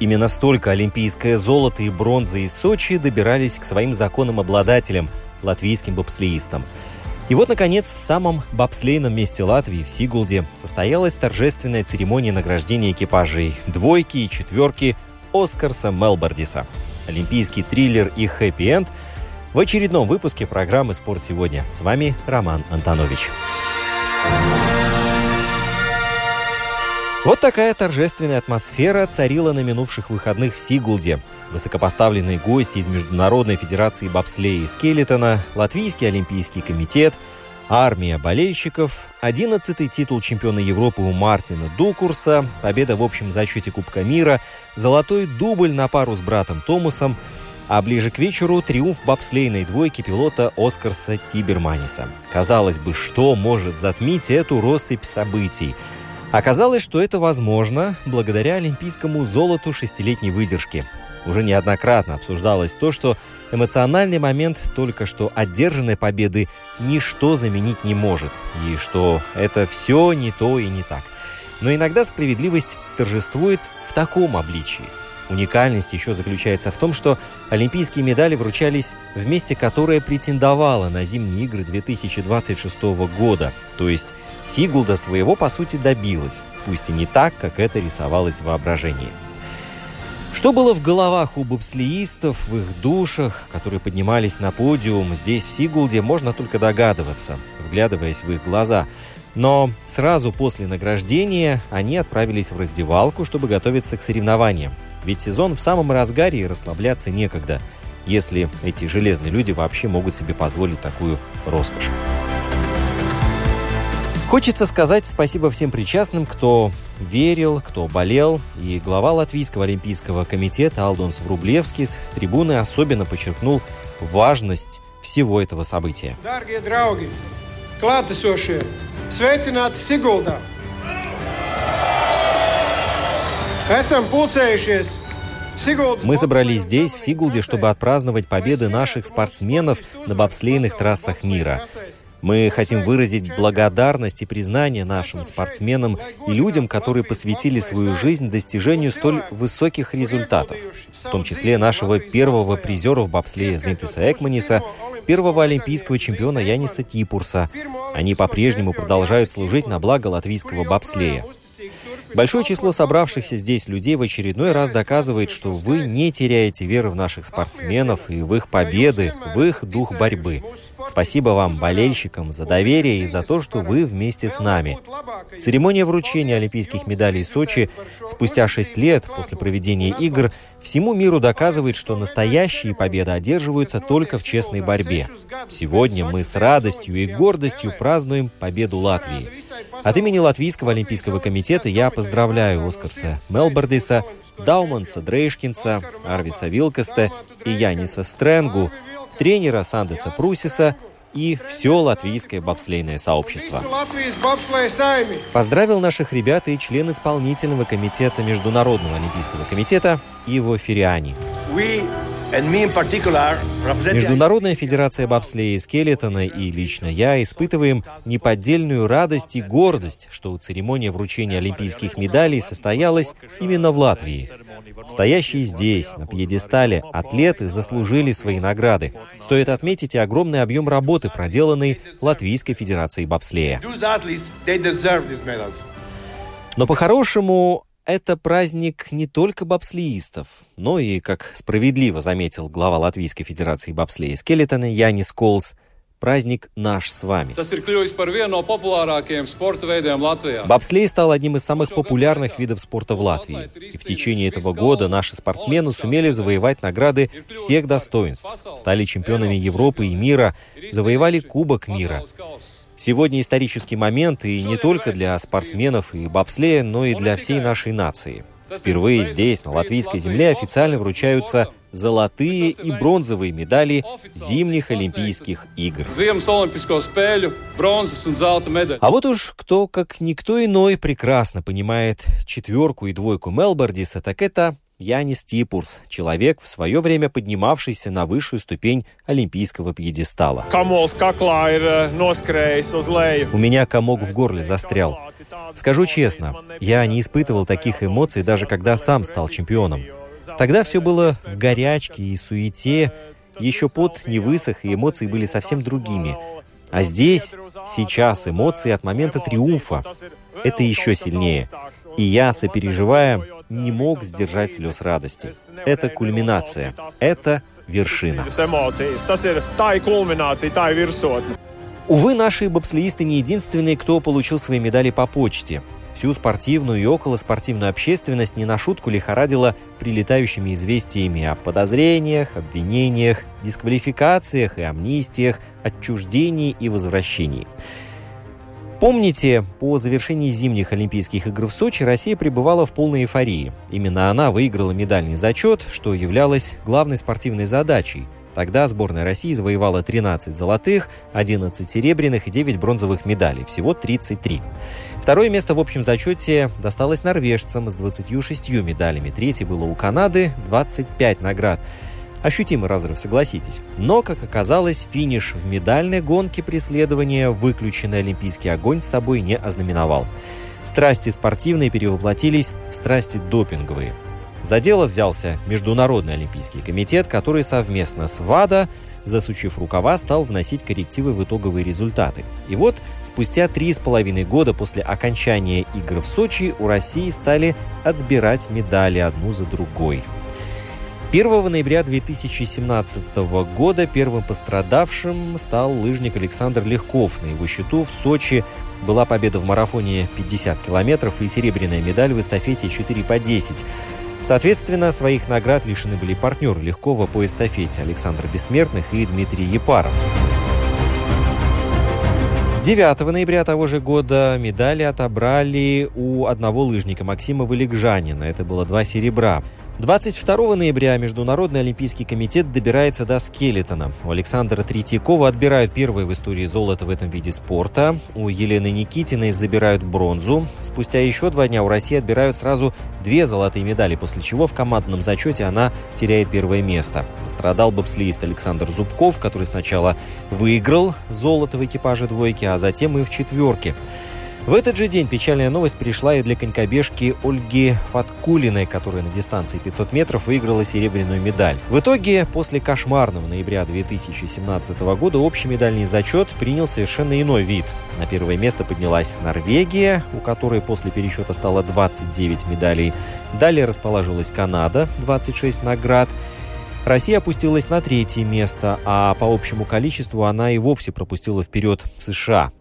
Именно столько олимпийское золото и бронза из Сочи добирались к своим законным обладателям, латвийским бобслеистам. И вот, наконец, в самом бобслейном месте Латвии, в Сигулде, состоялась торжественная церемония награждения экипажей двойки и четверки Оскарса Мелбардиса. Олимпийский триллер и хэппи-энд в очередном выпуске программы «Спорт сегодня». С вами Роман Антонович. Вот такая торжественная атмосфера царила на минувших выходных в Сигулде. Высокопоставленные гости из Международной Федерации бобслея и скелетона, Латвийский Олимпийский комитет, армия болельщиков, 11-й титул чемпиона Европы у Мартина Дукурса, победа в общем зачете Кубка мира, золотой дубль на пару с братом Томасом, а ближе к вечеру триумф бобслейной двойки пилота Оскарса Тиберманиса. Казалось бы, что может затмить эту россыпь событий – Оказалось, что это возможно благодаря олимпийскому золоту шестилетней выдержки. Уже неоднократно обсуждалось то, что эмоциональный момент только что одержанной победы ничто заменить не может, и что это все не то и не так. Но иногда справедливость торжествует в таком обличии. Уникальность еще заключается в том, что олимпийские медали вручались в месте, которое претендовало на зимние игры 2026 года, то есть Сигулда своего, по сути, добилась, пусть и не так, как это рисовалось в воображении. Что было в головах у бобслеистов, в их душах, которые поднимались на подиум здесь, в Сигулде, можно только догадываться, вглядываясь в их глаза. Но сразу после награждения они отправились в раздевалку, чтобы готовиться к соревнованиям. Ведь сезон в самом разгаре и расслабляться некогда, если эти железные люди вообще могут себе позволить такую роскошь. Хочется сказать спасибо всем причастным, кто верил, кто болел. И глава Латвийского олимпийского комитета Алдонс Врублевскис с трибуны особенно подчеркнул важность всего этого события. Дорогие draugi, klātesošie, sveicināti Siguldā! Esam pulcējušies мы собрались здесь, в Сигулде, чтобы отпраздновать победы наших спортсменов на бобслейных трассах мира. Мы хотим выразить благодарность и признание нашим спортсменам и людям, которые посвятили свою жизнь достижению столь высоких результатов, в том числе нашего первого призера в бобслее Зинтиса Экманиса, первого олимпийского чемпиона Яниса Типурса. Они по-прежнему продолжают служить на благо латвийского бобслея. Большое число собравшихся здесь людей в очередной раз доказывает, что вы не теряете веры в наших спортсменов и в их победы, в их дух борьбы. Спасибо вам, болельщикам, за доверие и за то, что вы вместе с нами. Церемония вручения олимпийских медалей Сочи спустя шесть лет после проведения игр всему миру доказывает, что настоящие победы одерживаются только в честной борьбе. Сегодня мы с радостью и гордостью празднуем победу Латвии. От имени Латвийского олимпийского комитета я поздравляю Оскарса Мелбардиса, Дауманса Дрейшкинса, Арвиса Вилкаста и Яниса Стренгу, тренера Сандеса Прусиса и все латвийское бобслейное сообщество. Поздравил наших ребят и член исполнительного комитета Международного олимпийского комитета Иво Фериани. Международная федерация бобслея и скелетона и лично я испытываем неподдельную радость и гордость, что церемония вручения олимпийских медалей состоялась именно в Латвии. Стоящие здесь, на пьедестале, атлеты заслужили свои награды. Стоит отметить и огромный объем работы, проделанный Латвийской Федерацией бобслея. Но по-хорошему это праздник не только бобслеистов, но и, как справедливо заметил глава Латвийской Федерации бобслея Скелетона Янис Колс, праздник наш с вами. Бобслей стал одним из самых популярных видов спорта в Латвии. И в течение этого года наши спортсмены сумели завоевать награды всех достоинств, стали чемпионами Европы и мира, завоевали Кубок мира. Сегодня исторический момент и не только для спортсменов и бобслея, но и для всей нашей нации. Впервые здесь, на латвийской земле, официально вручаются золотые и бронзовые медали зимних Олимпийских игр. А вот уж кто, как никто иной, прекрасно понимает четверку и двойку Мелбордиса, так это Янис Типурс, человек, в свое время поднимавшийся на высшую ступень олимпийского пьедестала. У меня комок в горле застрял. Скажу честно, я не испытывал таких эмоций, даже когда сам стал чемпионом. Тогда все было в горячке и суете, еще пот не высох, и эмоции были совсем другими. А здесь, сейчас, эмоции от момента триумфа. Это еще сильнее. И я, сопереживая, не мог сдержать слез радости. Это кульминация. Это вершина. Увы, наши бобслеисты не единственные, кто получил свои медали по почте. Всю спортивную и околоспортивную общественность не на шутку лихорадила прилетающими известиями о подозрениях, обвинениях, дисквалификациях и амнистиях, отчуждении и возвращении. Помните, по завершении зимних Олимпийских игр в Сочи Россия пребывала в полной эйфории. Именно она выиграла медальный зачет, что являлось главной спортивной задачей – Тогда сборная России завоевала 13 золотых, 11 серебряных и 9 бронзовых медалей, всего 33. Второе место в общем зачете досталось норвежцам с 26 медалями. Третье было у Канады, 25 наград. Ощутимый разрыв, согласитесь. Но, как оказалось, финиш в медальной гонке преследования выключенный олимпийский огонь с собой не ознаменовал. Страсти спортивные перевоплотились в страсти допинговые – за дело взялся Международный олимпийский комитет, который совместно с ВАДА, засучив рукава, стал вносить коррективы в итоговые результаты. И вот, спустя три с половиной года после окончания игр в Сочи у России стали отбирать медали одну за другой. 1 ноября 2017 года первым пострадавшим стал лыжник Александр Легков. На его счету в Сочи была победа в марафоне 50 километров и серебряная медаль в эстафете 4 по 10. Соответственно, своих наград лишены были партнеры Легкова по эстафете Александр Бессмертных и Дмитрий Епаров. 9 ноября того же года медали отобрали у одного лыжника Максима Валикжанина. Это было два серебра. 22 ноября Международный олимпийский комитет добирается до скелетона. У Александра Третьякова отбирают первое в истории золото в этом виде спорта. У Елены Никитиной забирают бронзу. Спустя еще два дня у России отбирают сразу две золотые медали, после чего в командном зачете она теряет первое место. Пострадал бобслеист Александр Зубков, который сначала выиграл золото в экипаже двойки, а затем и в четверке. В этот же день печальная новость пришла и для конькобежки Ольги Фаткулиной, которая на дистанции 500 метров выиграла серебряную медаль. В итоге, после кошмарного ноября 2017 года, общий медальный зачет принял совершенно иной вид. На первое место поднялась Норвегия, у которой после пересчета стало 29 медалей. Далее расположилась Канада, 26 наград. Россия опустилась на третье место, а по общему количеству она и вовсе пропустила вперед США.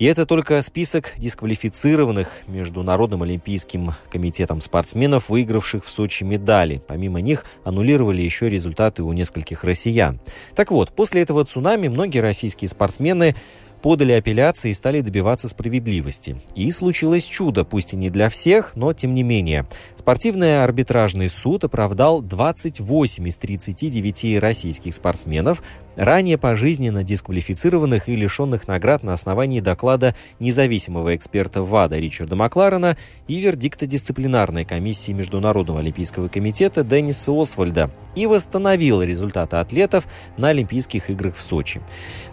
И это только список дисквалифицированных Международным олимпийским комитетом спортсменов, выигравших в Сочи медали. Помимо них аннулировали еще результаты у нескольких россиян. Так вот, после этого цунами многие российские спортсмены подали апелляции и стали добиваться справедливости. И случилось чудо, пусть и не для всех, но тем не менее. Спортивный арбитражный суд оправдал 28 из 39 российских спортсменов, ранее пожизненно дисквалифицированных и лишенных наград на основании доклада независимого эксперта ВАДА Ричарда Макларена и вердикта дисциплинарной комиссии Международного олимпийского комитета Денниса Освальда и восстановил результаты атлетов на Олимпийских играх в Сочи.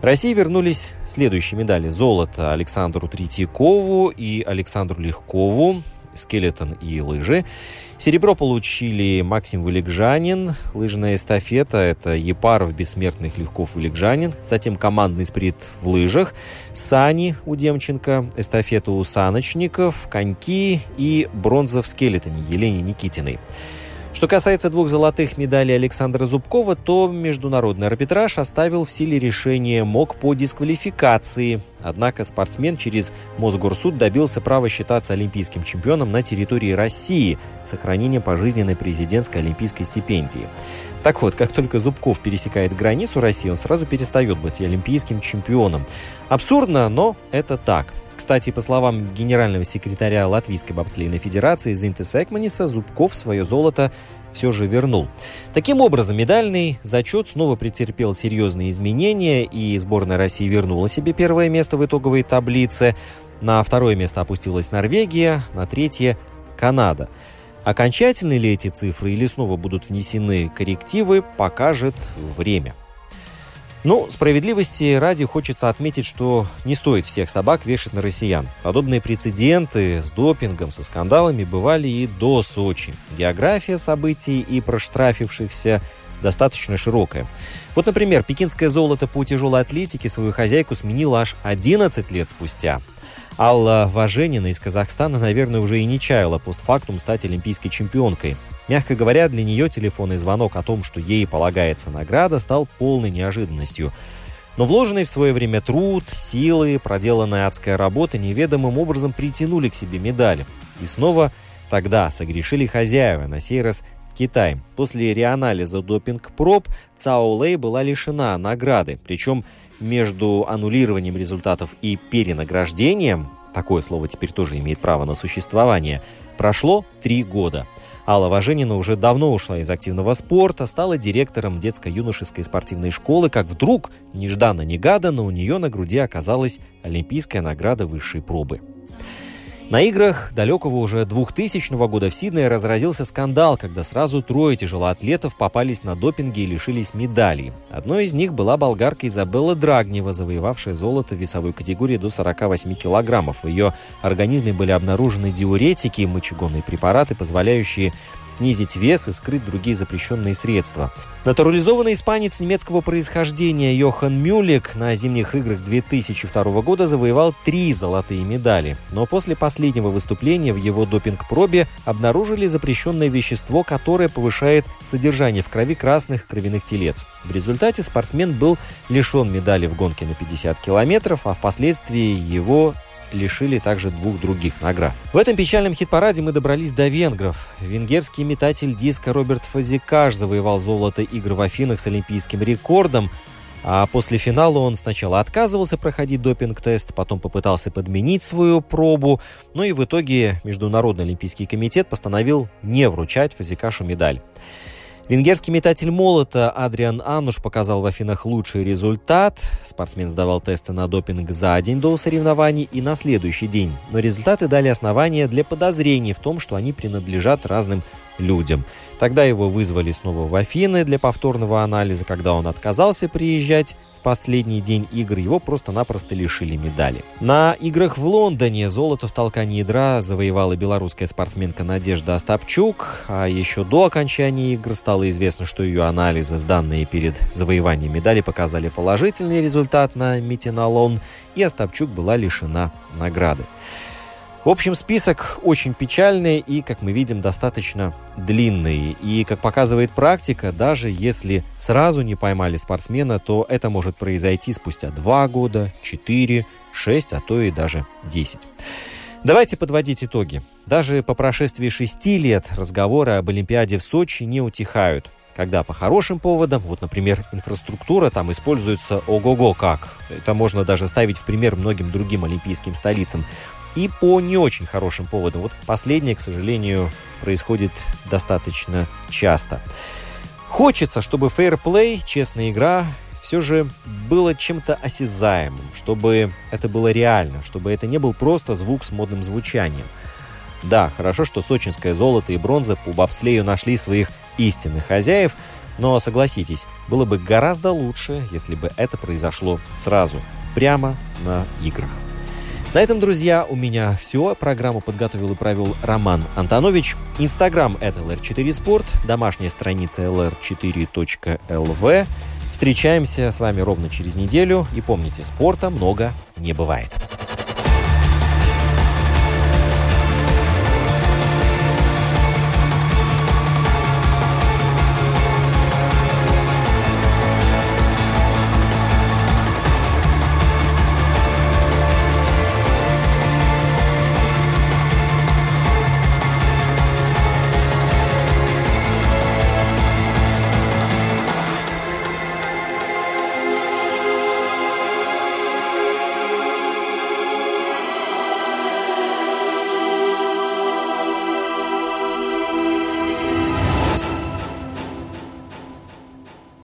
России вернулись следующие медали. Золото Александру Третьякову и Александру Легкову, скелетон и лыжи. Серебро получили Максим Вылегжанин, лыжная эстафета – это Епаров, Бессмертных, Легков, Вылегжанин. Затем командный спринт в лыжах, сани у Демченко, эстафета у саночников, коньки и бронза в скелетоне Елене Никитиной. Что касается двух золотых медалей Александра Зубкова, то международный арбитраж оставил в силе решение МОК по дисквалификации. Однако спортсмен через Мосгорсуд добился права считаться олимпийским чемпионом на территории России с сохранением пожизненной президентской олимпийской стипендии. Так вот, как только Зубков пересекает границу России, он сразу перестает быть олимпийским чемпионом. Абсурдно, но это так. Кстати, по словам генерального секретаря Латвийской бобслейной федерации Зинтес Экманиса, Зубков свое золото все же вернул. Таким образом, медальный зачет снова претерпел серьезные изменения, и сборная России вернула себе первое место в итоговой таблице. На второе место опустилась Норвегия, на третье – Канада. Окончательны ли эти цифры или снова будут внесены коррективы, покажет время. Ну, справедливости ради хочется отметить, что не стоит всех собак вешать на россиян. Подобные прецеденты с допингом, со скандалами бывали и до Сочи. География событий и проштрафившихся достаточно широкая. Вот, например, пекинское золото по тяжелой атлетике свою хозяйку сменила аж 11 лет спустя. Алла Важенина из Казахстана, наверное, уже и не чаяла постфактум стать олимпийской чемпионкой. Мягко говоря, для нее телефонный звонок о том, что ей полагается награда, стал полной неожиданностью. Но вложенный в свое время труд, силы, проделанная адская работа неведомым образом притянули к себе медали. И снова тогда согрешили хозяева, на сей раз Китай. После реанализа допинг-проб Цао Лэй была лишена награды. Причем между аннулированием результатов и перенаграждением, такое слово теперь тоже имеет право на существование, прошло три года. Алла Важенина уже давно ушла из активного спорта, стала директором детско-юношеской спортивной школы, как вдруг, нежданно-негаданно, у нее на груди оказалась олимпийская награда высшей пробы. На играх далекого уже 2000 года в Сиднее разразился скандал, когда сразу трое тяжелоатлетов попались на допинге и лишились медалей. Одной из них была болгарка Изабелла Драгнева, завоевавшая золото в весовой категории до 48 килограммов. В ее организме были обнаружены диуретики и мочегонные препараты, позволяющие снизить вес и скрыть другие запрещенные средства. Натурализованный испанец немецкого происхождения Йохан Мюлик на зимних играх 2002 года завоевал три золотые медали. Но после последнего выступления в его допинг-пробе обнаружили запрещенное вещество, которое повышает содержание в крови красных кровяных телец. В результате спортсмен был лишен медали в гонке на 50 километров, а впоследствии его лишили также двух других наград. В этом печальном хит-параде мы добрались до венгров. Венгерский метатель диска Роберт Фазикаш завоевал золото игр в Афинах с олимпийским рекордом, а после финала он сначала отказывался проходить допинг-тест, потом попытался подменить свою пробу, но и в итоге Международный олимпийский комитет постановил не вручать Фазикашу медаль. Венгерский метатель молота Адриан Ануш показал в Афинах лучший результат. Спортсмен сдавал тесты на допинг за день до соревнований и на следующий день. Но результаты дали основания для подозрений в том, что они принадлежат разным людям. Тогда его вызвали снова в Афины для повторного анализа. Когда он отказался приезжать в последний день игр, его просто-напросто лишили медали. На играх в Лондоне золото в толкании ядра завоевала белорусская спортсменка Надежда Остапчук. А еще до окончания игр стало известно, что ее анализы, сданные перед завоеванием медали, показали положительный результат на метинолон, и Остапчук была лишена награды. В общем, список очень печальный и, как мы видим, достаточно длинный. И, как показывает практика, даже если сразу не поймали спортсмена, то это может произойти спустя 2 года, 4, 6, а то и даже 10. Давайте подводить итоги. Даже по прошествии 6 лет разговоры об Олимпиаде в Сочи не утихают когда по хорошим поводам, вот, например, инфраструктура там используется ого-го как. Это можно даже ставить в пример многим другим олимпийским столицам и по не очень хорошим поводам. Вот последнее, к сожалению, происходит достаточно часто. Хочется, чтобы фейерплей, честная игра, все же было чем-то осязаемым, чтобы это было реально, чтобы это не был просто звук с модным звучанием. Да, хорошо, что сочинское золото и бронза по бобслею нашли своих истинных хозяев, но согласитесь, было бы гораздо лучше, если бы это произошло сразу, прямо на играх. На этом, друзья, у меня все. Программу подготовил и провел Роман Антонович. Инстаграм – это LR4 Спорт, домашняя страница lr4.lv. Встречаемся с вами ровно через неделю. И помните, спорта много не бывает.